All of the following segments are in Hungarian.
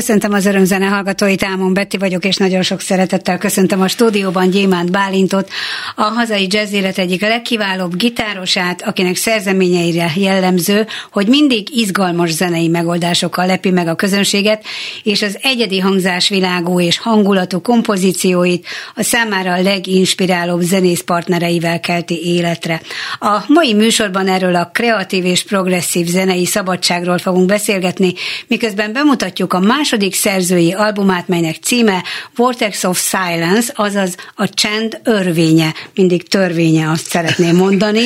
Köszöntöm az örömzene hallgatóit, Ámon Betty vagyok, és nagyon sok szeretettel köszöntöm a stúdióban Gyémánt Bálintot, a hazai jazz élet egyik legkiválóbb gitárosát, akinek szerzeményeire jellemző, hogy mindig izgalmas zenei megoldásokkal lepi meg a közönséget, és az egyedi hangzásvilágú és hangulatú kompozícióit a számára a leginspirálóbb zenész partnereivel kelti életre. A mai műsorban erről a kreatív és progresszív zenei szabadságról fogunk beszélgetni, miközben bemutatjuk a más második szerzői albumát, melynek címe Vortex of Silence, azaz a csend örvénye. Mindig törvénye, azt szeretném mondani,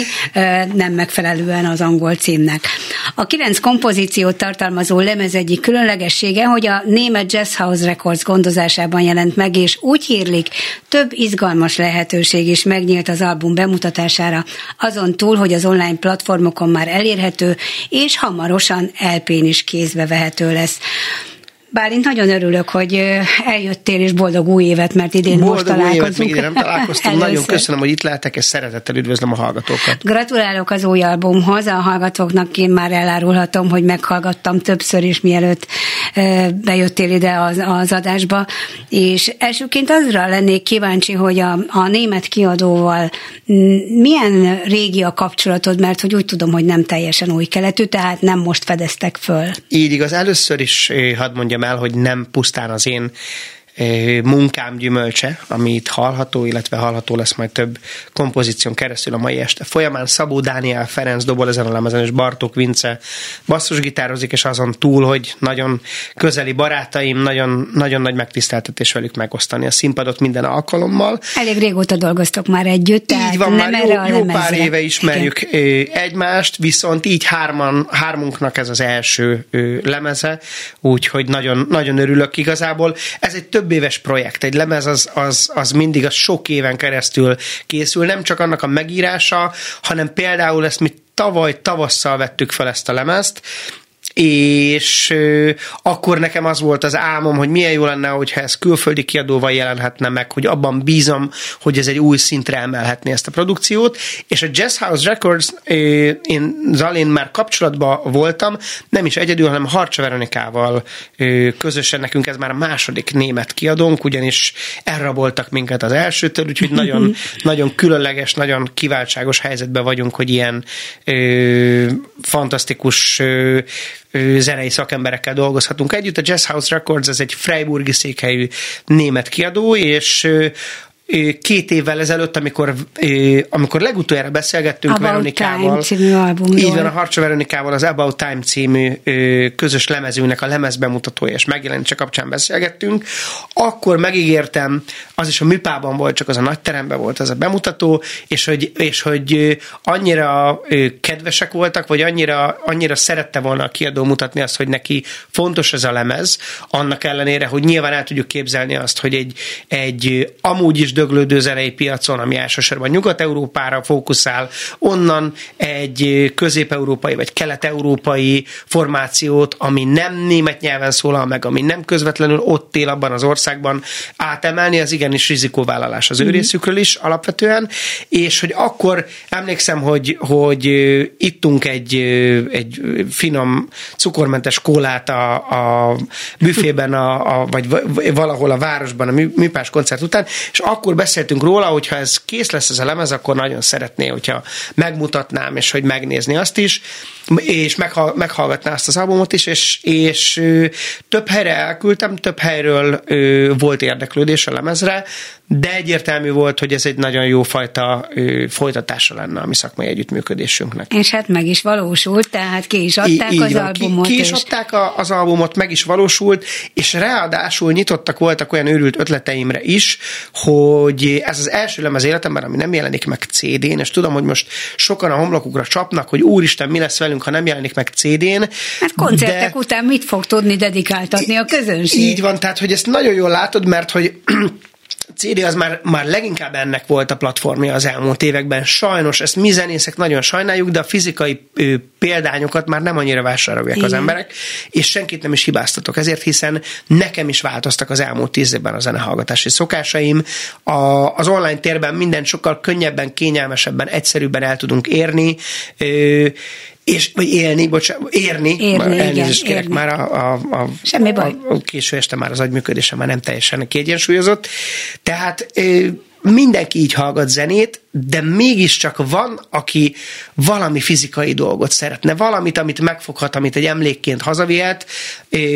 nem megfelelően az angol címnek. A kilenc kompozíciót tartalmazó lemez egyik különlegessége, hogy a német Jazz House Records gondozásában jelent meg, és úgy hírlik, több izgalmas lehetőség is megnyílt az album bemutatására, azon túl, hogy az online platformokon már elérhető, és hamarosan LP-n is kézbe vehető lesz. Bálint, nagyon örülök, hogy eljöttél, és boldog új évet, mert idén boldog most találkozunk. Boldog új évet, még nem találkoztunk. nagyon köszönöm, hogy itt lehetek, és szeretettel üdvözlöm a hallgatókat. Gratulálok az új albumhoz, a hallgatóknak én már elárulhatom, hogy meghallgattam többször is, mielőtt bejöttél ide az, az adásba, és elsőként azra lennék kíváncsi, hogy a, a német kiadóval milyen régi a kapcsolatod, mert hogy úgy tudom, hogy nem teljesen új keletű, tehát nem most fedeztek föl. Így igaz, először is hadd mondjam el, hogy nem pusztán az én munkám gyümölcse, ami itt hallható, illetve hallható lesz majd több kompozíción keresztül a mai este folyamán. Szabó Dániel Ferenc dobol ezen a lemezen, és Bartók Vince basszusgitározik, és azon túl, hogy nagyon közeli barátaim, nagyon, nagyon nagy megtiszteltetés velük megosztani a színpadot minden alkalommal. Elég régóta dolgoztok már együtt, tehát így van, nem már erre jó, jó pár éve ismerjük Igen. egymást, viszont így hárman, hármunknak ez az első lemeze, úgyhogy nagyon, nagyon örülök igazából. Ez egy több több éves projekt. Egy lemez az, az, az mindig az sok éven keresztül készül, nem csak annak a megírása, hanem például ezt mi tavaly tavasszal vettük fel ezt a lemezt, és akkor nekem az volt az álmom, hogy milyen jó lenne, hogyha ez külföldi kiadóval jelenhetne meg, hogy abban bízom, hogy ez egy új szintre emelhetné ezt a produkciót, és a Jazz House Records, én Zalén már kapcsolatban voltam, nem is egyedül, hanem Harcsa Veronikával közösen nekünk ez már a második német kiadónk, ugyanis elraboltak minket az elsőtől, úgyhogy nagyon, nagyon különleges, nagyon kiváltságos helyzetben vagyunk, hogy ilyen ö, fantasztikus ö, zenei szakemberekkel dolgozhatunk együtt. A Jazz House Records ez egy freiburgi székhelyű német kiadó, és két évvel ezelőtt, amikor, amikor legutoljára beszélgettünk About Veronikával. Time című albumról. Így van, a Harcsa Veronikával az About Time című közös lemezünknek a lemezbemutatója és megjelenése kapcsán beszélgettünk. Akkor megígértem, az is a műpában volt, csak az a nagy teremben volt az a bemutató, és hogy, és hogy annyira kedvesek voltak, vagy annyira, annyira szerette volna a kiadó mutatni azt, hogy neki fontos ez a lemez, annak ellenére, hogy nyilván el tudjuk képzelni azt, hogy egy, egy amúgy is döglődő zenei piacon, ami elsősorban Nyugat-Európára fókuszál, onnan egy közép-európai vagy kelet-európai formációt, ami nem német nyelven szólal meg, ami nem közvetlenül ott él abban az országban átemelni, az igenis rizikóvállalás az ő mm-hmm. részükről is alapvetően, és hogy akkor emlékszem, hogy, hogy ittunk egy, egy finom cukormentes kólát a, a büfében, a, a, vagy valahol a városban a műpás koncert után, és akkor akkor beszéltünk róla, hogy ha ez kész lesz ez a lemez, akkor nagyon szeretné, hogyha megmutatnám, és hogy megnézni azt is, és meghallgatná azt az albumot is, és, és több helyre elküldtem, több helyről volt érdeklődés a lemezre, de egyértelmű volt, hogy ez egy nagyon jó fajta folytatása lenne a mi szakmai együttműködésünknek. És hát meg is valósult, tehát ki is adták I- az van. albumot. Ki, ki is adták a, az albumot, meg is valósult, és ráadásul nyitottak voltak olyan őrült ötleteimre is, hogy ez az első lemez életemben, ami nem jelenik meg CD-n, és tudom, hogy most sokan a homlokukra csapnak, hogy úristen, mi lesz velünk, ha nem jelenik meg CD-n. Hát koncertek de... után mit fog tudni dedikáltatni a közönség? Így van, tehát hogy ezt nagyon jól látod, mert hogy CD az már, már leginkább ennek volt a platformja az elmúlt években. Sajnos ezt mi zenészek nagyon sajnáljuk, de a fizikai ö, példányokat már nem annyira vásárolják Igen. az emberek, és senkit nem is hibáztatok ezért, hiszen nekem is változtak az elmúlt tíz évben a zenehallgatási szokásaim. A, az online térben minden sokkal könnyebben, kényelmesebben, egyszerűbben el tudunk érni, ö, és, vagy élni, bocsánat, érni, érni elnézést igen, kérek érni. már a, a, a, Semmi baj. a, a késő este már az agyműködése már nem teljesen kiegyensúlyozott. Tehát mindenki így hallgat zenét, de mégiscsak van, aki valami fizikai dolgot szeretne, valamit, amit megfoghat, amit egy emlékként hazavihet,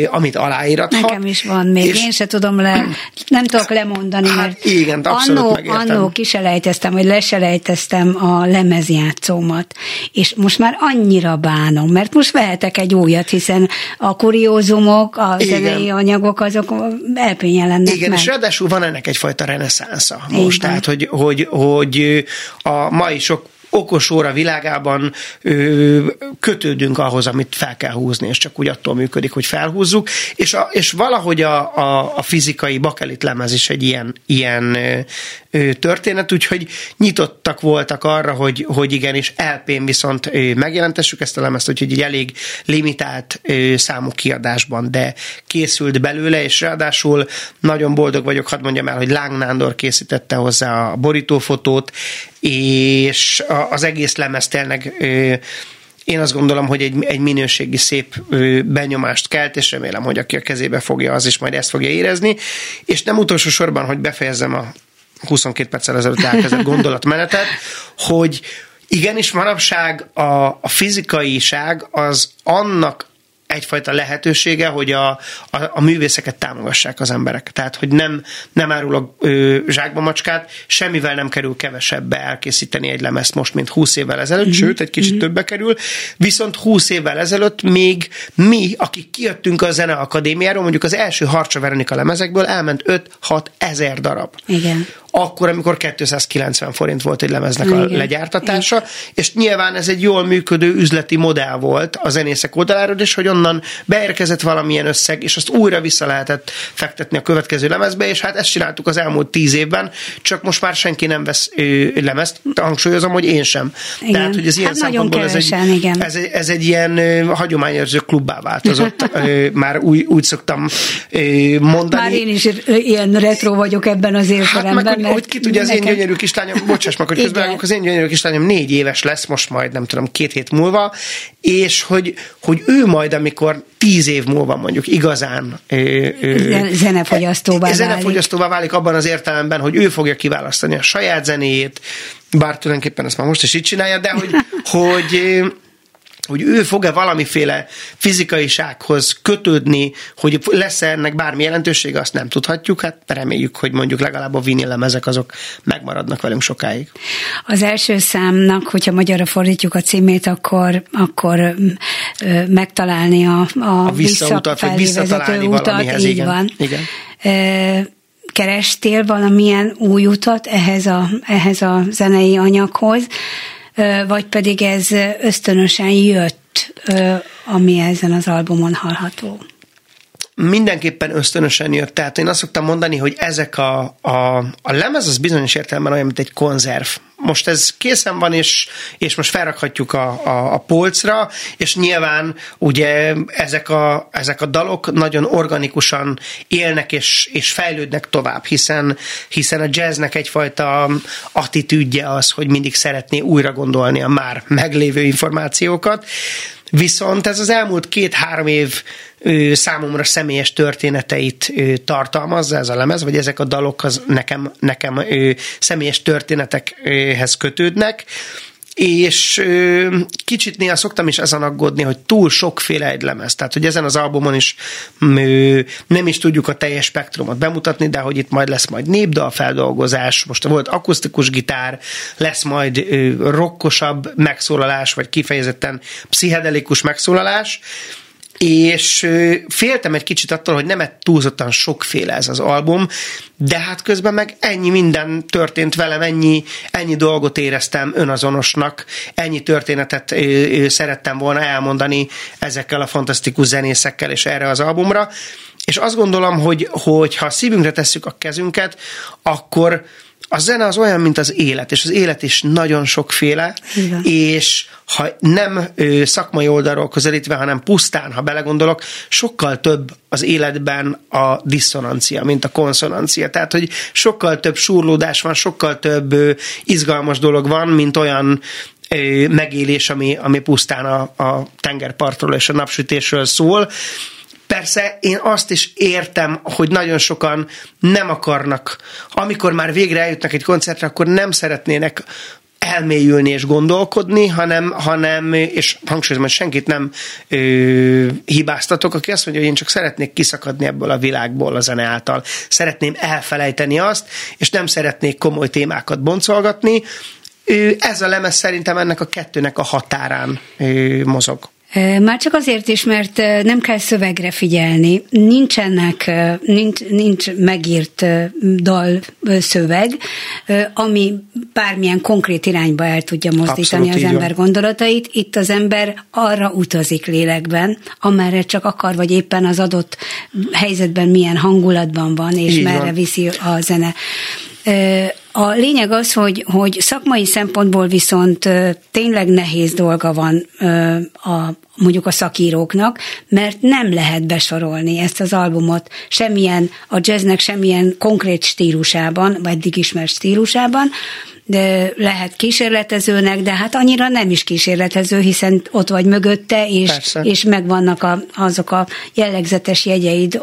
amit aláírathat. Nekem is van még, és... én se tudom le, nem tudok lemondani, hát, mert igen, abszolút annó, annó kiselejteztem, vagy leselejteztem a lemezjátszómat, és most már annyira bánom, mert most vehetek egy újat, hiszen a kuriózumok, a igen. zenei anyagok, azok elpényen lennek Igen, meg. és ráadásul van ennek egyfajta reneszánsza most. Tehát, hogy, hogy, hogy a mai sok okos óra világában ö, kötődünk ahhoz, amit fel kell húzni, és csak úgy attól működik, hogy felhúzzuk, és, a, és valahogy a, a, a fizikai bakelit lemez is egy ilyen, ilyen ö, történet, úgyhogy nyitottak voltak arra, hogy, hogy igenis LP-n viszont ö, megjelentessük ezt a lemezt, úgyhogy egy elég limitált ö, számú kiadásban, de készült belőle, és ráadásul nagyon boldog vagyok, hadd mondjam el, hogy Láng Nándor készítette hozzá a borítófotót, és az egész lemez tényleg én azt gondolom, hogy egy, egy minőségi szép benyomást kelt, és remélem, hogy aki a kezébe fogja, az is majd ezt fogja érezni. És nem utolsó sorban, hogy befejezzem a 22 perccel ezelőtt elkezdett gondolatmenetet, hogy igenis manapság a, a fizikaiság az annak egyfajta lehetősége, hogy a, a, a művészeket támogassák az emberek. Tehát, hogy nem, nem árulok ö, zsákba macskát, semmivel nem kerül kevesebbe elkészíteni egy lemezt most, mint 20 évvel ezelőtt, mm-hmm. sőt, egy kicsit mm-hmm. többe kerül, viszont 20 évvel ezelőtt még mi, akik kijöttünk a Zeneakadémiáról, mondjuk az első Harcsa Veronika lemezekből elment 5-6 ezer darab. Igen akkor, amikor 290 forint volt egy lemeznek Igen. a legyártatása, Igen. és nyilván ez egy jól működő üzleti modell volt a zenészek oldaláról, és hogy onnan beérkezett valamilyen összeg, és azt újra vissza lehetett fektetni a következő lemezbe, és hát ezt csináltuk az elmúlt tíz évben, csak most már senki nem vesz ö, lemezt, hangsúlyozom, hogy én sem. Igen. Tehát, hogy ez ilyen hát szempontból ez egy, igen. Ez, egy, ez egy ilyen ö, hagyományőrző klubbá változott. ö, már úgy, úgy szoktam ö, mondani. Már én is ilyen retro vagyok ebben az értelemben. Hát hogy, hogy ki tudja, az én gyönyörű kislányom, bocsáss meg, hogy közben az én gyönyörű kislányom négy éves lesz most majd, nem tudom, két hét múlva, és hogy, hogy ő majd, amikor tíz év múlva mondjuk igazán zenefogyasztóvá válik. Zenefogyasztóvá válik abban az értelemben, hogy ő fogja kiválasztani a saját zenéjét, bár tulajdonképpen ezt már most is így csinálja, de hogy, hogy hogy ő fog-e valamiféle fizikaisághoz kötődni, hogy lesz-e ennek bármi jelentősége, azt nem tudhatjuk, hát reméljük, hogy mondjuk legalább a vinilemezek azok megmaradnak velünk sokáig. Az első számnak, hogyha magyarra fordítjuk a címét, akkor, akkor ö, megtalálni a, a, a visszautat, vagy visszatalálni utat, valamihez, így igen. van. igen. E, kerestél valamilyen új utat ehhez a, ehhez a zenei anyaghoz, vagy pedig ez ösztönösen jött, ami ezen az albumon hallható? Mindenképpen ösztönösen jött. Tehát én azt szoktam mondani, hogy ezek a, a, a lemez az bizonyos értelemben olyan, mint egy konzerv. Most ez készen van, és, és most felrakhatjuk a, a, a polcra, és nyilván ugye ezek a, ezek a dalok nagyon organikusan élnek és, és fejlődnek tovább, hiszen, hiszen a jazznek egyfajta attitűdje az, hogy mindig szeretné újra gondolni a már meglévő információkat. Viszont ez az elmúlt két-három év számomra személyes történeteit tartalmazza ez a lemez, vagy ezek a dalok az nekem, nekem személyes történetekhez kötődnek és kicsit néha szoktam is ezen aggódni, hogy túl sokféle egy lemez. Tehát, hogy ezen az albumon is nem is tudjuk a teljes spektrumot bemutatni, de hogy itt majd lesz majd népdal feldolgozás, most volt akusztikus gitár, lesz majd rokkosabb megszólalás, vagy kifejezetten pszichedelikus megszólalás, és féltem egy kicsit attól, hogy nem túlzottan sokféle ez az album, de hát közben meg ennyi minden történt velem, ennyi, ennyi dolgot éreztem önazonosnak, ennyi történetet szerettem volna elmondani ezekkel a fantasztikus zenészekkel és erre az albumra, és azt gondolom, hogy, ha szívünkre tesszük a kezünket, akkor a zene az olyan, mint az élet, és az élet is nagyon sokféle, Igen. és ha nem ö, szakmai oldalról közelítve, hanem pusztán, ha belegondolok, sokkal több az életben a diszonancia, mint a konszonancia. Tehát, hogy sokkal több súrlódás van, sokkal több ö, izgalmas dolog van, mint olyan ö, megélés, ami, ami pusztán a, a tengerpartról és a napsütésről szól Persze én azt is értem, hogy nagyon sokan nem akarnak, amikor már végre eljutnak egy koncertre, akkor nem szeretnének elmélyülni és gondolkodni, hanem, hanem és hangsúlyozom, hogy senkit nem ö, hibáztatok, aki azt mondja, hogy én csak szeretnék kiszakadni ebből a világból a zene által. Szeretném elfelejteni azt, és nem szeretnék komoly témákat boncolgatni. Ez a lemez szerintem ennek a kettőnek a határán ö, mozog. Már csak azért is, mert nem kell szövegre figyelni. Nincsenek, nincs, nincs megírt dal szöveg, ami bármilyen konkrét irányba el tudja mozdítani Abszolút, az ember van. gondolatait. Itt az ember arra utazik lélekben, amerre csak akar, vagy éppen az adott helyzetben milyen hangulatban van, és így merre van. viszi a zene. A lényeg az, hogy, hogy szakmai szempontból viszont tényleg nehéz dolga van a, mondjuk a szakíróknak, mert nem lehet besorolni ezt az albumot semmilyen, a jazznek semmilyen konkrét stílusában, vagy eddig ismert stílusában, de lehet kísérletezőnek, de hát annyira nem is kísérletező, hiszen ott vagy mögötte, és, és megvannak a, azok a jellegzetes jegyeid,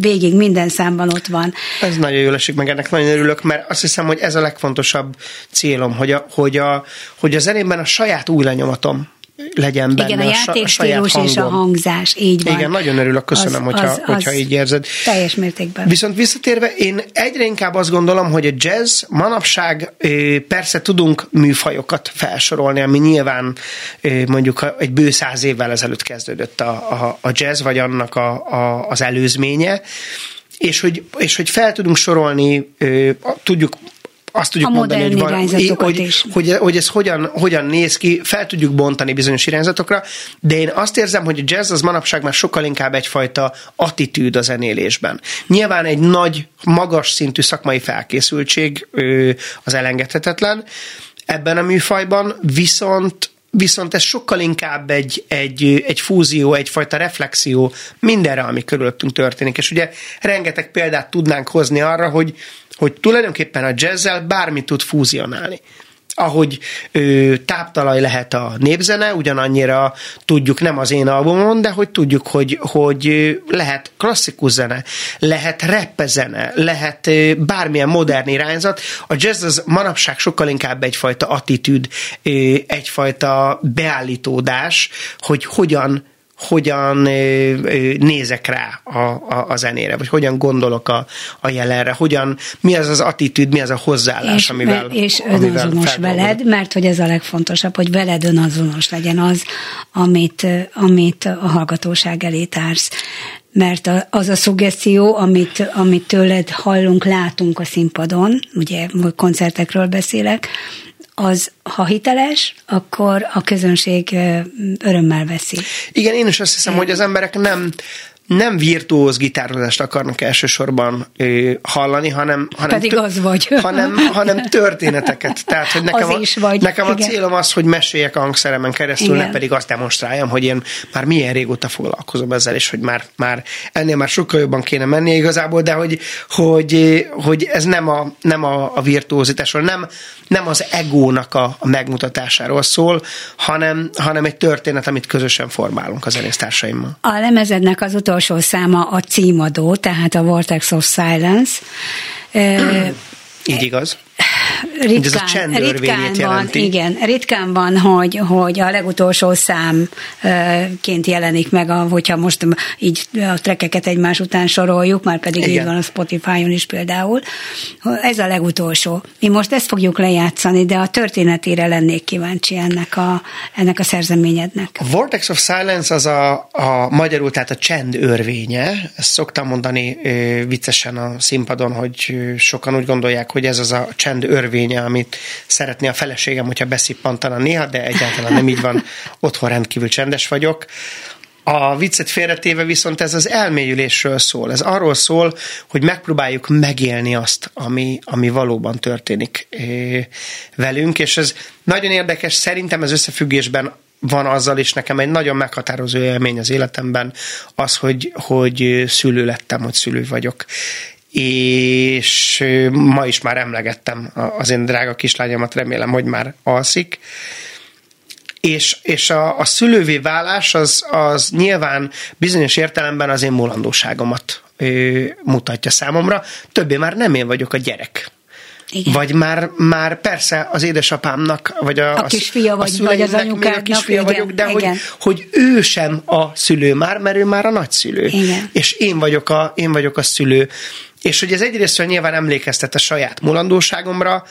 végig minden számban ott van. Ez nagyon jól esik meg, ennek nagyon örülök, mert azt hiszem, hogy ez a legfontosabb célom, hogy a, hogy a, hogy a zenében a saját új lenyomatom legyen benne Igen, a, játékstílus a és a hangzás, így van. Igen, nagyon örülök, köszönöm, az, hogyha, az, hogyha az így érzed. Teljes mértékben. Viszont visszatérve, én egyre inkább azt gondolom, hogy a jazz manapság persze tudunk műfajokat felsorolni, ami nyilván mondjuk egy bő száz évvel ezelőtt kezdődött a, a, a jazz, vagy annak a, a, az előzménye, és hogy, és hogy fel tudunk sorolni, tudjuk azt tudjuk a mondani, hogy, van, hogy, hogy, hogy ez hogyan, hogyan néz ki, fel tudjuk bontani bizonyos irányzatokra, de én azt érzem, hogy a jazz az manapság már sokkal inkább egyfajta attitűd a zenélésben. Nyilván egy nagy, magas szintű szakmai felkészültség az elengedhetetlen ebben a műfajban, viszont viszont ez sokkal inkább egy, egy, egy fúzió, egyfajta reflexió mindenre, ami körülöttünk történik. És ugye rengeteg példát tudnánk hozni arra, hogy hogy tulajdonképpen a jazzzel bármit tud fúzionálni ahogy ö, táptalaj lehet a népzene, ugyanannyira tudjuk, nem az én albumon, de hogy tudjuk, hogy, hogy lehet klasszikus zene, lehet rap zene, lehet ö, bármilyen modern irányzat. A jazz az manapság sokkal inkább egyfajta attitűd, ö, egyfajta beállítódás, hogy hogyan hogyan nézek rá a, a, a zenére, vagy hogyan gondolok a, a jelenre, hogyan, mi az az attitűd, mi az a hozzáállás, és, amivel És önazonos veled, mert hogy ez a legfontosabb, hogy veled önazonos legyen az, amit, amit a hallgatóság elé társz. Mert az a szuggeszió, amit, amit tőled hallunk, látunk a színpadon, ugye koncertekről beszélek, az, ha hiteles, akkor a közönség örömmel veszi. Igen, én is azt hiszem, hogy az emberek nem nem virtuóz gitározást akarnak elsősorban ö, hallani, hanem, hanem, Pedig az vagy. hanem, hanem történeteket. Tehát, hogy nekem, az is vagy. nekem a célom az, hogy meséljek a hangszeremen keresztül, Igen. ne pedig azt demonstráljam, hogy én már milyen régóta foglalkozom ezzel, és hogy már, már ennél már sokkal jobban kéne menni igazából, de hogy, hogy, hogy ez nem a, nem a, a virtuózitásról, nem, nem az egónak a, a megmutatásáról szól, hanem, hanem egy történet, amit közösen formálunk a zenésztársaimmal. A lemezednek az utolsó utolsó száma a címadó, tehát a Vortex of Silence. Így igaz ritkán, ez a ritkán van, igen, ritkán van, hogy, hogy a legutolsó számként jelenik meg, a, hogyha most így a trekeket egymás után soroljuk, már pedig igen. így van a Spotify-on is például. Ez a legutolsó. Mi most ezt fogjuk lejátszani, de a történetére lennék kíváncsi ennek a, ennek a szerzeményednek. A Vortex of Silence az a, a magyarul, tehát a csend örvénye. Ezt szoktam mondani viccesen a színpadon, hogy sokan úgy gondolják, hogy ez az a csend örvénye, törvénye, amit szeretné a feleségem, hogyha beszippantana néha, de egyáltalán nem így van, otthon rendkívül csendes vagyok. A viccet félretéve viszont ez az elmélyülésről szól. Ez arról szól, hogy megpróbáljuk megélni azt, ami, ami valóban történik eh, velünk, és ez nagyon érdekes, szerintem ez összefüggésben van azzal, és nekem egy nagyon meghatározó élmény az életemben az, hogy, hogy szülő lettem, hogy szülő vagyok és ma is már emlegettem az én drága kislányomat, remélem, hogy már alszik. és, és a, a szülővé válás az, az nyilván bizonyos értelemben az én mulandóságomat ö, mutatja számomra. Többé már nem én vagyok a gyerek. Igen. Vagy már, már persze az édesapámnak, vagy a, a kisfia vagy, a vagy az anyukádnak. kisfia igen, vagyok, de igen. Hogy, hogy ő sem a szülő már, mert ő már a nagyszülő. Igen. És én vagyok a, én vagyok a szülő. És hogy ez egyrésztről nyilván emlékeztet a saját mulandóságomra,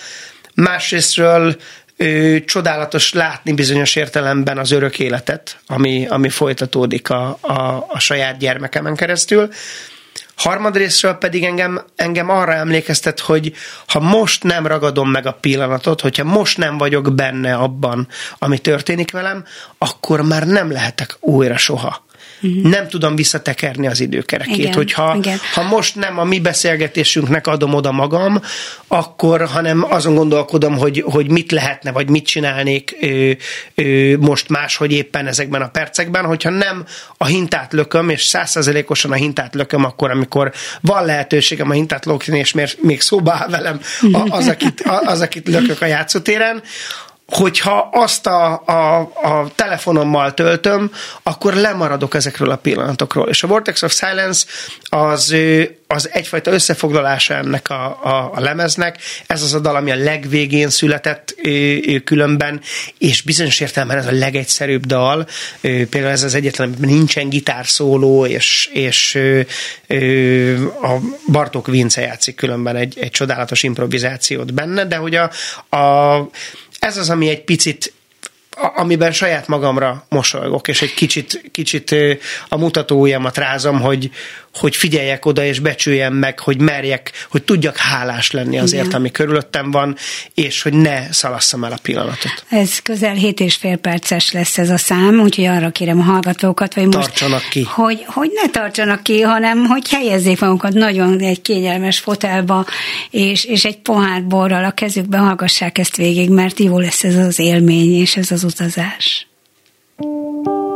másrésztről ő, csodálatos látni bizonyos értelemben az örök életet, ami, ami folytatódik a, a, a saját gyermekemen keresztül. Harmadrésztről pedig engem, engem arra emlékeztet, hogy ha most nem ragadom meg a pillanatot, hogyha most nem vagyok benne abban, ami történik velem, akkor már nem lehetek újra soha uh-huh. nem tudom visszatekerni az időkerekét. Igen, Hogyha igen. ha most nem a mi beszélgetésünknek adom oda magam, akkor, hanem azon gondolkodom, hogy, hogy mit lehetne, vagy mit csinálnék ö, ö, most máshogy éppen ezekben a percekben, hogyha nem a hintát lököm, és százszerzelékosan a hintát lököm, akkor, amikor van lehetőségem a hintát lökni, és még szóba áll velem az, akit, az, akit lökök a játszótéren, hogyha azt a, a, a telefonommal töltöm, akkor lemaradok ezekről a pillanatokról. És a Vortex of Silence az, az egyfajta összefoglalása ennek a, a, a lemeznek. Ez az a dal, ami a legvégén született különben, és bizonyos értelemben ez a legegyszerűbb dal. Például ez az egyetlen, nincsen gitárszóló, és, és a Bartók Vince játszik különben egy, egy csodálatos improvizációt benne, de hogy a, a ez az, ami egy picit amiben saját magamra mosolygok, és egy kicsit, kicsit a mutatójamat rázom, hogy, hogy figyeljek oda, és becsüljem meg, hogy merjek, hogy tudjak hálás lenni azért, Igen. ami körülöttem van, és hogy ne szalasszam el a pillanatot. Ez közel 7 és fél perces lesz ez a szám, úgyhogy arra kérem a hallgatókat, hogy most... Tartsanak ki. Hogy, hogy ne tartsanak ki, hanem hogy helyezzék magukat nagyon egy kényelmes fotelba, és, és egy pohár borral a kezükbe hallgassák ezt végig, mert jó lesz ez az élmény, és ez az utazás. thank you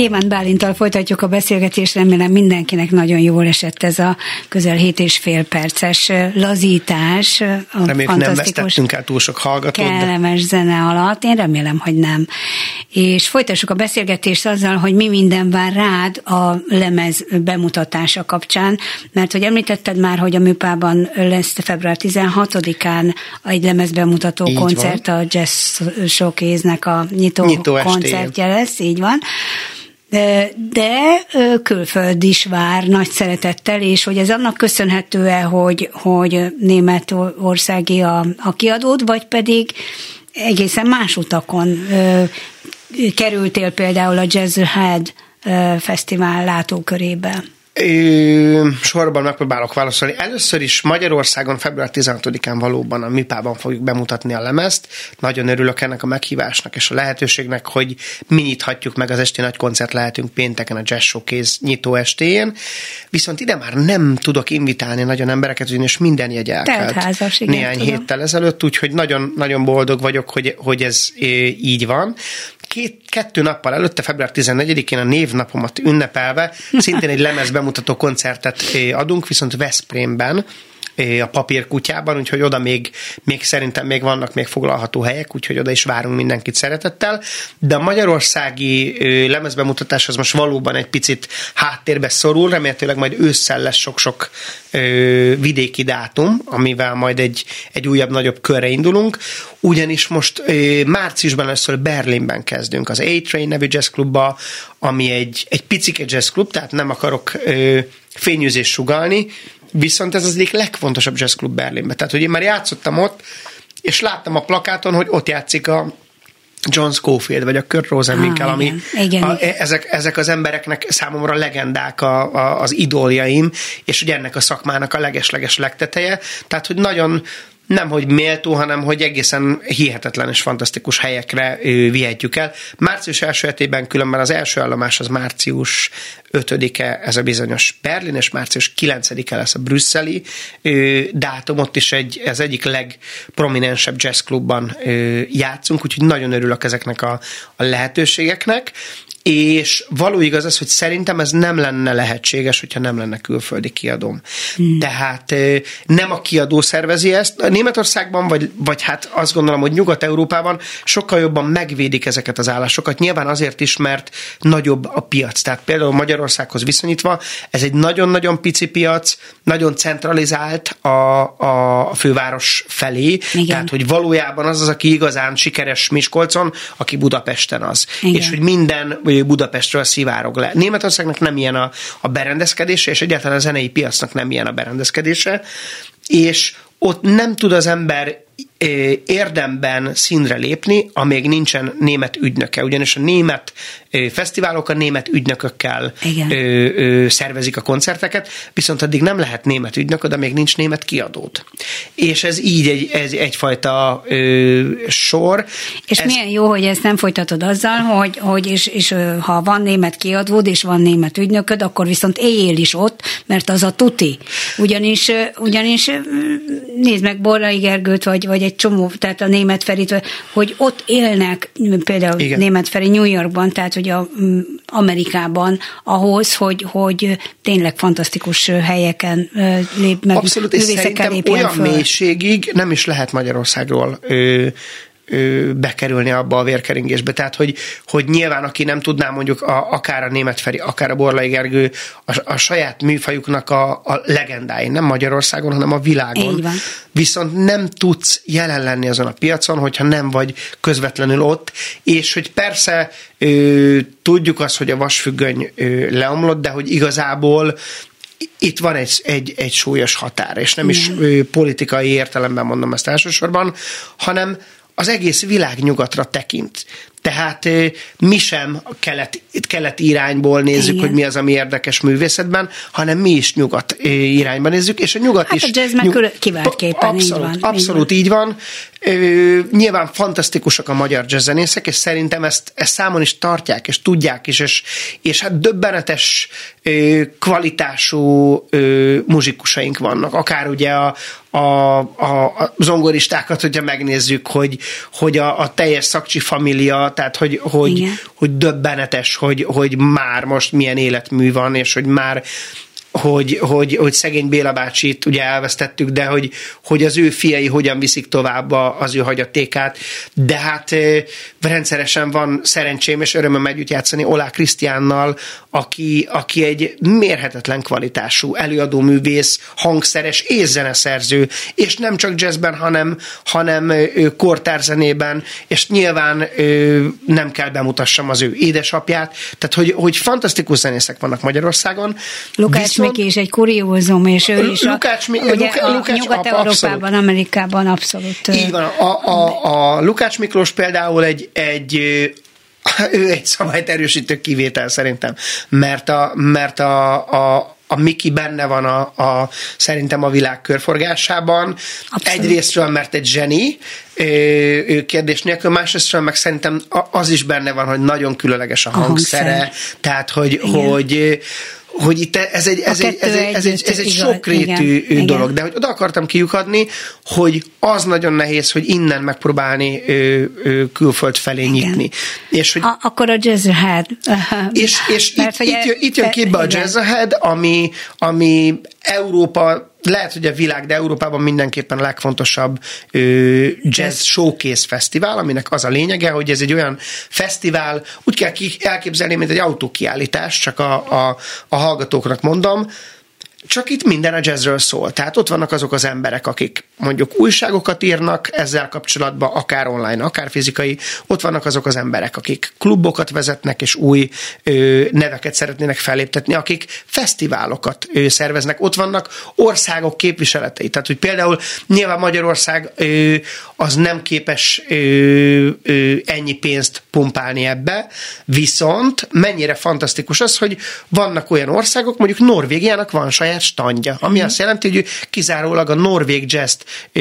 Gyémánt Bálintal folytatjuk a beszélgetést, remélem mindenkinek nagyon jól esett ez a közel hét és fél perces lazítás. A Reméljük nem vesztettünk el túl sok hallgatót. Kellemes de... zene alatt, én remélem, hogy nem. És folytassuk a beszélgetést azzal, hogy mi minden vár rád a lemez bemutatása kapcsán, mert hogy említetted már, hogy a műpában lesz február 16-án egy lemez bemutató így koncert, van. a Jazz Showcase-nek a nyitó, nyitó koncertje lesz, így van de külföld is vár nagy szeretettel, és hogy ez annak köszönhető-e, hogy, hogy Németországi a, a kiadód, vagy pedig egészen más utakon kerültél például a Jazz Head Fesztivál látókörébe? Sorban megpróbálok válaszolni. Először is Magyarországon február 16-án valóban a MIPában fogjuk bemutatni a lemezt. Nagyon örülök ennek a meghívásnak és a lehetőségnek, hogy mi nyithatjuk meg az esti nagy koncert lehetünk pénteken a Jazz Showcase nyitó estéjén. Viszont ide már nem tudok invitálni nagyon embereket, ugyanis minden jegy elkelt néhány tudom. héttel ezelőtt, úgyhogy nagyon, nagyon boldog vagyok, hogy, hogy ez így van két, kettő nappal előtte, február 14-én a névnapomat ünnepelve szintén egy lemez bemutató koncertet adunk, viszont Veszprémben, a papírkutyában, úgyhogy oda még, még szerintem még vannak még foglalható helyek, úgyhogy oda is várunk mindenkit szeretettel. De a magyarországi lemezbemutatás az most valóban egy picit háttérbe szorul, remélhetőleg majd ősszel lesz sok-sok vidéki dátum, amivel majd egy, egy újabb, nagyobb körre indulunk, ugyanis most márciusban először Berlinben kezdünk az A-Train nevű jazzklubba, ami egy, egy picike jazzklub, tehát nem akarok fényűzést sugalni, Viszont ez az egyik legfontosabb jazzklub Berlinben. Tehát, hogy én már játszottam ott, és láttam a plakáton, hogy ott játszik a John Schofield, vagy a Kurt Rosenwinkel, ah, ami igen. Igen. A, ezek, ezek az embereknek számomra legendák a, a, az idóljaim, és ugye ennek a szakmának a legesleges legteteje. Tehát, hogy nagyon nem hogy méltó, hanem hogy egészen hihetetlen és fantasztikus helyekre vihetjük el. Március első hetében különben az első állomás az március 5-e ez a bizonyos Berlin, és március 9-e lesz a brüsszeli dátum, ott is egy, ez egyik legprominensebb jazzklubban játszunk, úgyhogy nagyon örülök ezeknek a, a lehetőségeknek, és való igaz az, hogy szerintem ez nem lenne lehetséges, hogyha nem lenne külföldi kiadóm. Hmm. Tehát nem a kiadó szervezi ezt. Németországban, vagy, vagy hát azt gondolom, hogy Nyugat-Európában sokkal jobban megvédik ezeket az állásokat. Nyilván azért is, mert nagyobb a piac. Tehát például Magyarországhoz viszonyítva ez egy nagyon-nagyon pici piac, nagyon centralizált a, a főváros felé. Igen. Tehát, hogy valójában az az, aki igazán sikeres Miskolcon, aki Budapesten az. Igen. És hogy minden Budapestről szivárog le. Németországnak nem ilyen a, a berendezkedése, és egyáltalán a zenei piacnak nem ilyen a berendezkedése, és ott nem tud az ember érdemben színre lépni, amíg nincsen német ügynöke. Ugyanis a német fesztiválok a német ügynökökkel Igen. szervezik a koncerteket, viszont addig nem lehet német ügynök, de még nincs német kiadót. És ez így egy, ez egyfajta ö, sor. És ez... milyen jó, hogy ezt nem folytatod azzal, hogy, hogy és, és ha van német kiadód, és van német ügynököd, akkor viszont éljél is ott, mert az a tuti. Ugyanis, ugyanis nézd meg Borrai Gergőt, vagy, vagy egy csomó, tehát a német Ferit, hogy ott élnek, például Igen. német Feri New Yorkban, tehát hogy a Amerikában ahhoz, hogy, hogy tényleg fantasztikus helyeken lép meg. Abszolút, és szerintem olyan föl. mélységig nem is lehet Magyarországról bekerülni abba a vérkeringésbe. Tehát, hogy, hogy nyilván, aki nem tudná mondjuk a, akár a német Feri, akár a Borlai Gergő a, a saját műfajuknak a, a legendái, nem Magyarországon, hanem a világon. Viszont nem tudsz jelen lenni azon a piacon, hogyha nem vagy közvetlenül ott, és hogy persze ö, tudjuk azt, hogy a vasfüggöny ö, leomlott, de hogy igazából itt van egy, egy, egy súlyos határ, és nem is ö, politikai értelemben mondom ezt elsősorban, hanem az egész világ nyugatra tekint. Tehát mi sem kelet, kelet irányból nézzük, Igen. hogy mi az, ami érdekes művészetben, hanem mi is nyugat irányban nézzük, és a nyugat hát is... a jazz nyug... kiváltképpen abszolút, így van. Abszolút így van. így van. Nyilván fantasztikusak a magyar jazzzenészek, és szerintem ezt, ezt számon is tartják, és tudják is, és, és hát döbbenetes kvalitású muzsikusaink vannak. Akár ugye a, a, a, a zongoristákat, hogyha megnézzük, hogy, hogy a, a teljes szakcsi família, tehát hogy, hogy, hogy döbbenetes, hogy, hogy már most milyen életmű van, és hogy már hogy, hogy, hogy szegény Béla bácsit ugye elvesztettük, de hogy, hogy az ő fiai hogyan viszik tovább az ő hagyatékát. De hát rendszeresen van szerencsém és örömöm együtt játszani Olá Krisztiánnal, aki, aki egy mérhetetlen kvalitású előadó művész, hangszeres és zeneszerző, és nem csak jazzben, hanem, hanem kortárzenében, és nyilván nem kell bemutassam az ő édesapját, tehát hogy, hogy fantasztikus zenészek vannak Magyarországon. Lukács Miki is egy kuriózum, és ő is Lukács, a, ugye Lukács, a Lukács, Nyugat-Európában, Amerikában abszolút. Így van. A, a, a Lukács Miklós például egy, egy ő egy szabályt erősítő kivétel szerintem, mert a, mert a, a, a Miki benne van a, a szerintem a világ körforgásában. Abszolút. Egyrésztről, mert egy zseni, ő kérdés nélkül, másrésztről meg szerintem az is benne van, hogy nagyon különleges a, a hangszere, hangszer. tehát hogy, hogy hogy itt ez egy, ez egy, ez egy, ez egy, ez egy sokrétű igen, dolog, igen. de hogy oda akartam kiukadni, hogy az nagyon nehéz, hogy innen megpróbálni ö, ö, külföld felé igen. nyitni. És hogy, a, akkor a jazz ahead. És, és Mert, itt, itt, jön, itt jön képbe a jazz ahead, ami, ami Európa lehet, hogy a világ, de Európában mindenképpen a legfontosabb ö, jazz showcase fesztivál, aminek az a lényege, hogy ez egy olyan fesztivál, úgy kell elképzelni, mint egy autókiállítás, csak a, a, a hallgatóknak mondom, csak itt minden a jazzről szól. Tehát ott vannak azok az emberek, akik mondjuk újságokat írnak ezzel kapcsolatban, akár online, akár fizikai. Ott vannak azok az emberek, akik klubokat vezetnek, és új ö, neveket szeretnének feléptetni, akik fesztiválokat ö, szerveznek. Ott vannak országok képviseletei. Tehát, hogy például nyilván Magyarország ö, az nem képes ö, ö, ennyi pénzt pumpálni ebbe, viszont mennyire fantasztikus az, hogy vannak olyan országok, mondjuk Norvégiának van saját standja, ami mm. azt jelenti, hogy ő kizárólag a norvég jazz ö,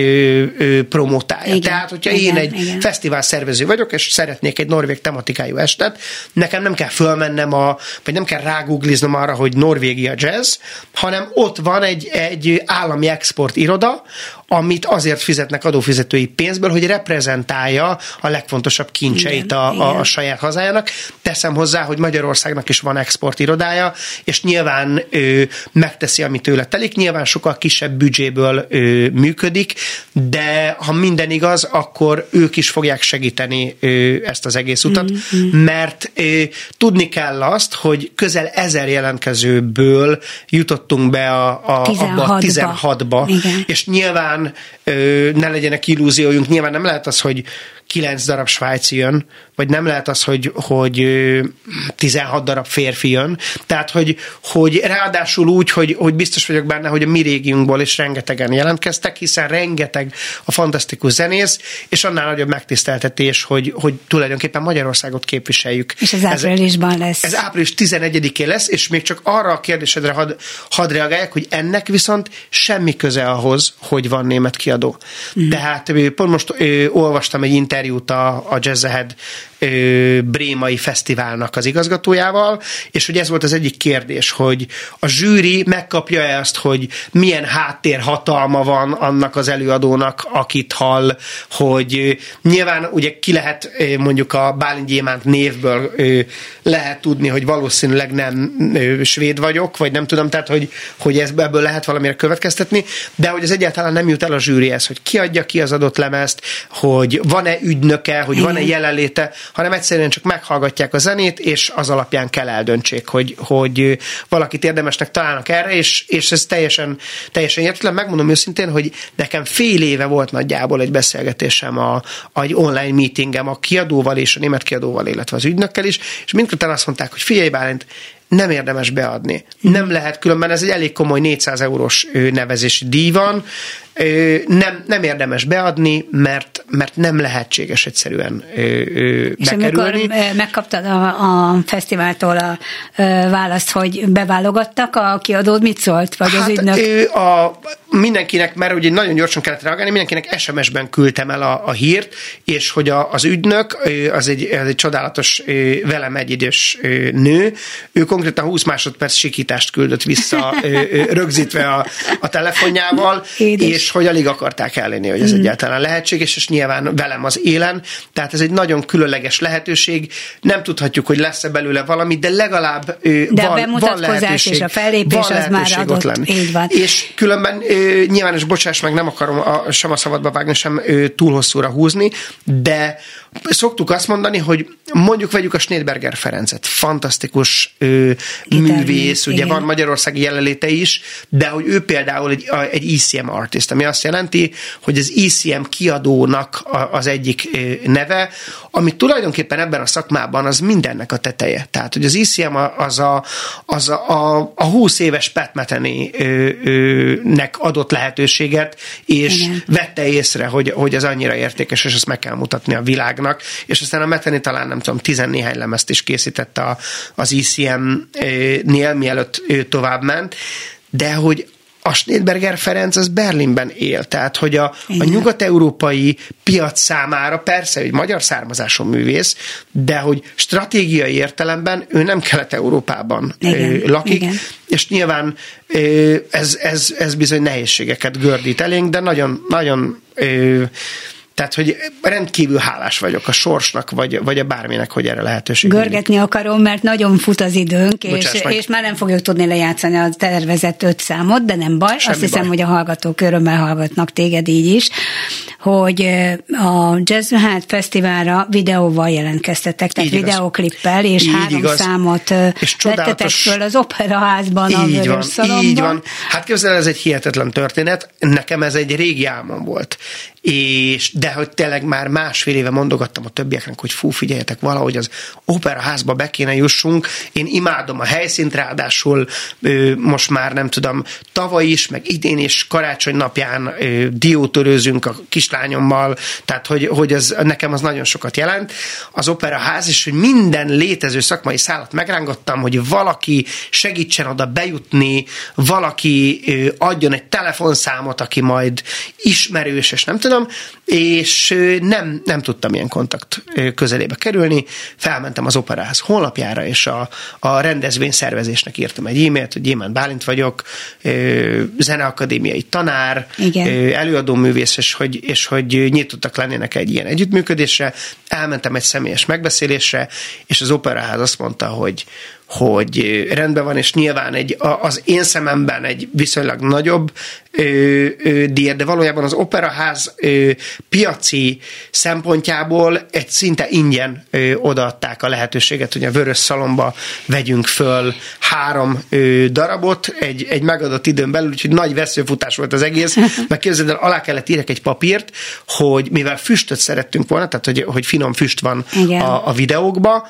ö, promotálja. Igen, Tehát, hogyha igen, én egy igen. fesztivál szervező vagyok, és szeretnék egy norvég tematikájú estet, nekem nem kell fölmennem, a, vagy nem kell rágoogliznom arra, hogy Norvégia jazz, hanem ott van egy, egy állami export iroda, amit azért fizetnek adófizetői pénzből, hogy reprezentálja a legfontosabb kincseit igen, a, a, a saját hazájának. Teszem hozzá, hogy Magyarországnak is van export irodája, és nyilván ő megteszi teszi, ami tőle telik. Nyilván sokkal kisebb büdzséből ö, működik, de ha minden igaz, akkor ők is fogják segíteni ö, ezt az egész utat, mm-hmm. mert ö, tudni kell azt, hogy közel ezer jelentkezőből jutottunk be a, a, 16-ba. abba a 16-ba, és nyilván ö, ne legyenek illúziójunk, nyilván nem lehet az, hogy kilenc darab svájci jön, vagy nem lehet az, hogy, hogy 16 darab férfi jön. Tehát, hogy, hogy ráadásul úgy, hogy, hogy biztos vagyok benne, hogy a mi régiunkból is rengetegen jelentkeztek, hiszen rengeteg a fantasztikus zenész, és annál nagyobb megtiszteltetés, hogy, hogy tulajdonképpen Magyarországot képviseljük. És ez áprilisban lesz. Ez április 11-én lesz, és még csak arra a kérdésedre had, hadd reagáljak, hogy ennek viszont semmi köze ahhoz, hogy van német kiadó. Mm. Tehát pont most ö, olvastam egy interjút a, a Jazz ö, Brémai Fesztiválnak az igazgatójával, és hogy ez volt az egyik kérdés, hogy a zsűri megkapja-e azt, hogy milyen háttér hatalma van annak az előadónak, akit hall, hogy nyilván ugye ki lehet mondjuk a Bálint Gyémánt névből lehet tudni, hogy valószínűleg nem svéd vagyok, vagy nem tudom, tehát hogy, hogy ebből lehet valamire következtetni, de hogy ez egyáltalán nem jut el a zsűrihez, hogy ki adja ki az adott lemezt, hogy van-e ügynöke, hogy van-e jelenléte, hanem egyszerűen csak meghallgatják a zenét, és az alapján kell eldöntsék, hogy, hogy valakit érdemesnek találnak erre, és, és ez teljesen, teljesen értetlen. Megmondom őszintén, hogy nekem fél éve volt nagyjából egy beszélgetésem a, a egy online meetingem a kiadóval és a német kiadóval, illetve az ügynökkel is, és mindketten azt mondták, hogy figyelj Bálint, nem érdemes beadni. Nem lehet, különben ez egy elég komoly 400 eurós nevezési díj van, nem, nem érdemes beadni, mert, mert nem lehetséges egyszerűen bekerülni. És amikor megkaptad a, a fesztiváltól a választ, hogy beválogattak, a kiadód mit szólt? Vagy hát, az ügynök? A, mindenkinek, mert ugye nagyon gyorsan kellett reagálni, mindenkinek SMS-ben küldtem el a, a hírt, és hogy a, az ügynök, az egy, az egy csodálatos, velem egy idős nő, ő konkrétan 20 másodperc sikítást küldött vissza, rögzítve a, a telefonjával, Édes. és hogy alig akarták ellenni, hogy ez mm. egyáltalán lehetséges, és nyilván velem az élen, tehát ez egy nagyon különleges lehetőség, nem tudhatjuk, hogy lesz-e belőle valami, de legalább de van, a bemutatkozás van lehetőség, és a fellépés az már adott. Lenni. Így van. És különben nyilván, és bocsáss meg, nem akarom a, sem a szabadba vágni, sem túl hosszúra húzni, de szoktuk azt mondani, hogy mondjuk vegyük a Schneidberger Ferencet, fantasztikus ő, művész, ugye igen. van magyarországi jelenléte is, de hogy ő például egy, egy ECM artist, ami azt jelenti, hogy az ECM kiadónak az egyik neve, ami tulajdonképpen ebben a szakmában az mindennek a teteje. Tehát, hogy az ECM az a, az a, a, a 20 éves Pat nek adott lehetőséget, és igen. vette észre, hogy, hogy ez annyira értékes, és ezt meg kell mutatni a világ világnak, és aztán a Meteni talán nem tudom, tizennéhány lemezt is készített a, az ICM-nél, mielőtt ő tovább ment, de hogy a Schneidberger Ferenc az Berlinben él, tehát hogy a, a nyugat-európai piac számára persze, hogy magyar származású művész, de hogy stratégiai értelemben ő nem Kelet-Európában Igen, lakik, Igen. és nyilván ez, ez, ez bizony nehézségeket gördít elénk, de nagyon, nagyon tehát, hogy rendkívül hálás vagyok a sorsnak, vagy, vagy a bárminek, hogy erre lehetőség. Görgetni nyílik. akarom, mert nagyon fut az időnk, és, és már nem fogjuk tudni lejátszani a tervezett öt számot, de nem baj. Semmi Azt hiszem, baj. hogy a hallgatók örömmel hallgatnak téged így is, hogy a Jazz hát Fesztiválra videóval jelentkeztetek, tehát így videóklippel, és így három igaz. számot és vettetek föl az operaházban, a Vörös van. Így van. Hát képzel, ez egy hihetetlen történet. Nekem ez egy régi álmom volt és de hogy tényleg már másfél éve mondogattam a többieknek, hogy fú, figyeljetek, valahogy az operaházba be kéne jussunk. Én imádom a helyszínt, ráadásul most már nem tudom, tavaly is, meg idén is karácsony napján diótörőzünk a kislányommal, tehát hogy, hogy ez, nekem az nagyon sokat jelent. Az operaház, és hogy minden létező szakmai szállat megrángattam, hogy valaki segítsen oda bejutni, valaki adjon egy telefonszámot, aki majd ismerős, és nem tudom, és nem, nem tudtam ilyen kontakt közelébe kerülni. Felmentem az operáz honlapjára, és a, a rendezvény szervezésnek írtam egy e-mailt, hogy Gyémán Bálint vagyok, zeneakadémiai tanár, Igen. előadó művész, és hogy, és hogy nyitottak lennének egy ilyen együttműködésre. Elmentem egy személyes megbeszélésre, és az operaház azt mondta, hogy, hogy rendben van, és nyilván egy, az én szememben egy viszonylag nagyobb díj, de valójában az operaház ö, piaci szempontjából egy szinte ingyen ö, odaadták a lehetőséget, hogy a Vörös Szalomba vegyünk föl három ö, darabot egy, egy megadott időn belül, úgyhogy nagy veszőfutás volt az egész, meg képzeld el, alá kellett írek egy papírt, hogy mivel füstöt szerettünk volna, tehát hogy, hogy finom füst van a, a videókba,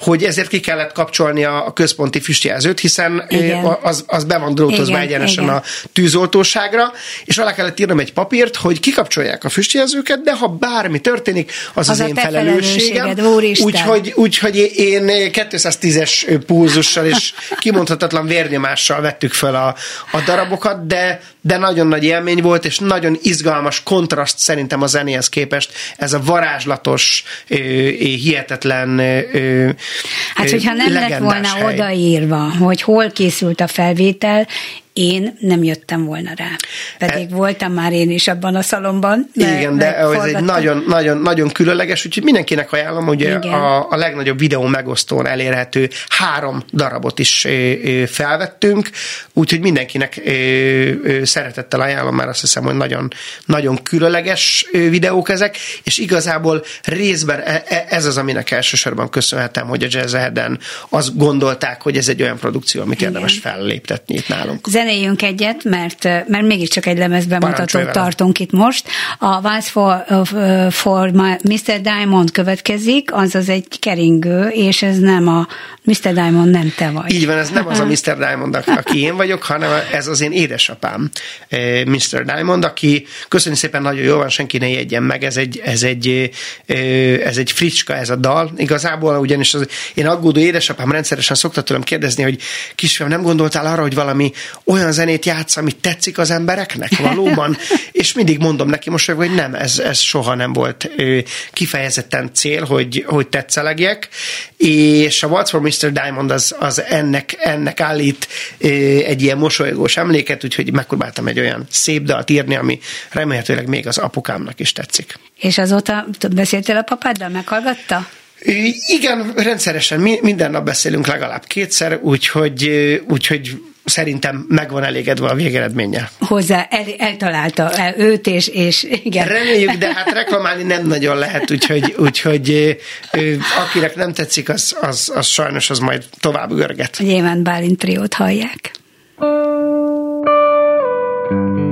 hogy ezért ki kellett kapcsolni a központi füstjelzőt, hiszen igen. az, az be van drótozva egyenesen igen. a tűzoltóságra, és alá kellett írnom egy papírt, hogy kikapcsolják a füstjelzőket, de ha bármi történik, az az, az én felelősségem. Úgyhogy, úgyhogy én 210-es pulzussal és kimondhatatlan vérnyomással vettük fel a, a darabokat, de, de nagyon nagy élmény volt, és nagyon izgalmas kontraszt szerintem a zenéhez képest. Ez a varázslatos, hihetetlen Hát, hogyha nem lett volna hely. odaírva, hogy hol készült a felvétel, én nem jöttem volna rá. Pedig e, voltam már én is abban a szalomban. Igen, de ez egy nagyon, nagyon, nagyon különleges, úgyhogy mindenkinek ajánlom, hogy a, a legnagyobb videó megosztón elérhető három darabot is felvettünk, úgyhogy mindenkinek szeretettel ajánlom, mert azt hiszem, hogy nagyon, nagyon különleges videók ezek, és igazából részben e, e, ez az, aminek elsősorban köszönhetem, hogy a Jazz azt gondolták, hogy ez egy olyan produkció, amit Igen. érdemes felléptetni itt nálunk zenéljünk egyet, mert, mert mégiscsak egy lemezbemutatót tartunk itt most. A Vals for, for Mr. Diamond következik, azaz egy keringő, és ez nem a Mr. Diamond nem te vagy. Így van, ez nem az a Mr. Diamond, aki én vagyok, hanem ez az én édesapám, Mr. Diamond, aki köszönjük szépen, nagyon jó van, senki ne jegyen meg, ez egy, ez egy, ez egy fricska, ez a dal. Igazából ugyanis az, én aggódó édesapám rendszeresen szokta tőlem kérdezni, hogy kisfiam, nem gondoltál arra, hogy valami olyan zenét játsz, amit tetszik az embereknek valóban? És mindig mondom neki most, hogy nem, ez, ez soha nem volt kifejezetten cél, hogy, hogy tetszelegjek. És a What's for Mr. Diamond az, az ennek, ennek állít egy ilyen mosolygós emléket, úgyhogy megpróbáltam egy olyan szép dalt írni, ami remélhetőleg még az apukámnak is tetszik. És azóta beszéltél a papáddal, meghallgatta? Igen, rendszeresen minden nap beszélünk legalább kétszer, úgyhogy, úgyhogy szerintem meg van elégedve a végeredménnyel. Hozzá el, eltalálta el őt, és, és igen. Reméljük, de hát reklamálni nem nagyon lehet, úgyhogy, úgyhogy akinek nem tetszik, az, az, az sajnos az majd tovább görget. Gyémánt Bálint triót hallják. Nos,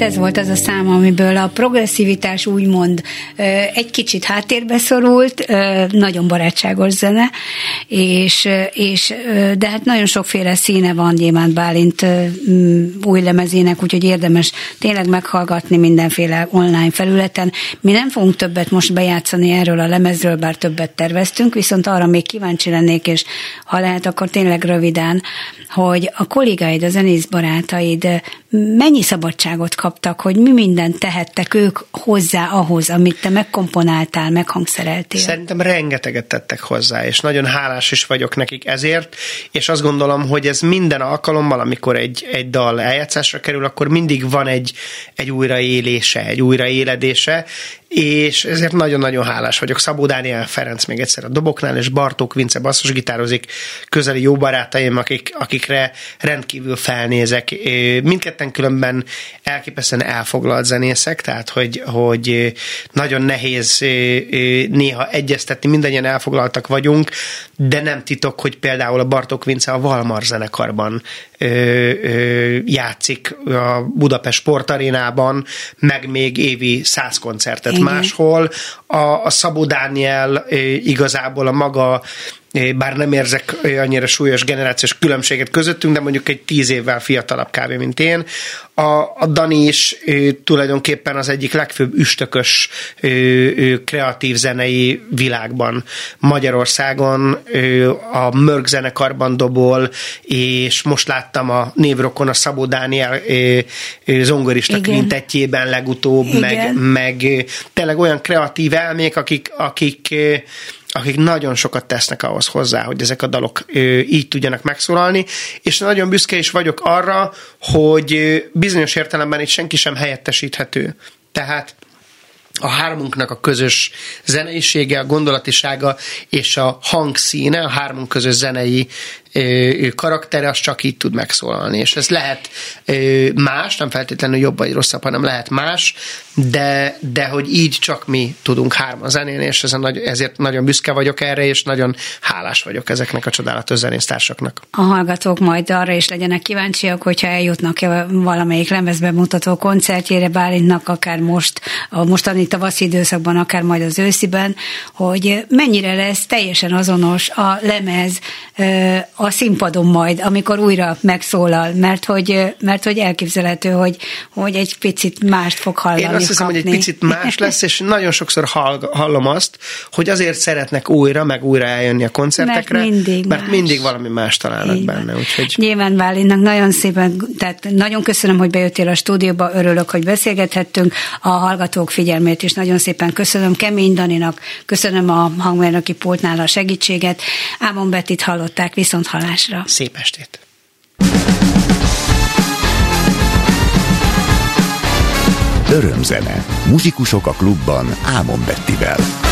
hát ez volt az a szám, amiből a progresszivitás úgymond egy kicsit háttérbe szorult, nagyon barátságos zene, és, és de hát nagyon sokféle színe van Gyémánt Bálint új lemezének, úgyhogy érdemes tényleg meghallgatni mindenféle online felületen. Mi nem fogunk többet most bejátszani erről a lemezről, bár többet terveztünk, viszont arra még kíváncsi lennék, és ha lehet, akkor tényleg röviden, hogy a kollégáid, a zenész barátaid mennyi szabadságot kaptak, hogy mi mindent tehettek ők hozzá ahhoz, amit te megkomponáltál, meghangszereltél? Szerintem rengeteget tettek hozzá, és nagyon hálás is vagyok nekik ezért, és azt gondolom, hogy ez minden alkalommal, amikor egy, egy dal eljátszásra kerül, akkor mindig van egy, egy újraélése, egy újraéledése, és ezért nagyon-nagyon hálás vagyok. Szabó Dániel Ferenc még egyszer a doboknál, és Bartók Vince basszusgitározik, közeli jó barátaim, akik, akikre rendkívül felnézek. Mindketten különben elképesztően elfoglalt zenészek, tehát hogy, hogy nagyon nehéz néha egyeztetni, mindannyian elfoglaltak vagyunk, de nem titok, hogy például a Bartók Vince a Valmar zenekarban játszik a Budapest sportarénában, meg még évi száz koncertet Igen. máshol. A, a Szabó Dániel igazából a maga bár nem érzek annyira súlyos generációs különbséget közöttünk, de mondjuk egy tíz évvel fiatalabb kávé, mint én. A, a Dani is ő, tulajdonképpen az egyik legfőbb üstökös ő, ő, kreatív zenei világban Magyarországon, ő, a Mörk zenekarban dobol, és most láttam a névrokon a Szabó Dániel ő, ő, zongorista Igen. kvintetjében legutóbb, Igen. meg, meg tényleg olyan kreatív elmék, akik, akik akik nagyon sokat tesznek ahhoz hozzá, hogy ezek a dalok így tudjanak megszólalni, és nagyon büszke is vagyok arra, hogy bizonyos értelemben itt senki sem helyettesíthető. Tehát a hármunknak a közös zeneisége, a gondolatisága és a hangszíne, a hármunk közös zenei karaktere, az csak így tud megszólalni. És ez lehet más, nem feltétlenül jobb vagy rosszabb, hanem lehet más, de, de hogy így csak mi tudunk hárman zenélni, és ezen nagy, ezért nagyon büszke vagyok erre, és nagyon hálás vagyok ezeknek a csodálatos zenésztársaknak. A hallgatók majd arra is legyenek kíváncsiak, hogyha eljutnak valamelyik lemezbemutató koncertjére Bálintnak, akár most, a mostani tavaszi időszakban, akár majd az ősziben, hogy mennyire lesz teljesen azonos a lemez a színpadon majd, amikor újra megszólal, mert hogy, mert hogy elképzelhető, hogy, hogy egy picit mást fog hallani. Én azt hiszem, kapni. hogy egy picit más lesz, és nagyon sokszor hall, hallom azt, hogy azért szeretnek újra, meg újra eljönni a koncertekre, mert mindig, mert más. mindig valami más találnak Így benne. Úgyhogy... Nyilván Bálinnak nagyon szépen, tehát nagyon köszönöm, hogy bejöttél a stúdióba, örülök, hogy beszélgethettünk, a hallgatók figyelmét is nagyon szépen köszönöm Kemény Daninak, köszönöm a hangmérnöki pultnál a segítséget, Ámon Bettit hallották, viszont hallásra. Szép estét! Örömzene. Muzsikusok a klubban Ámon Bettivel.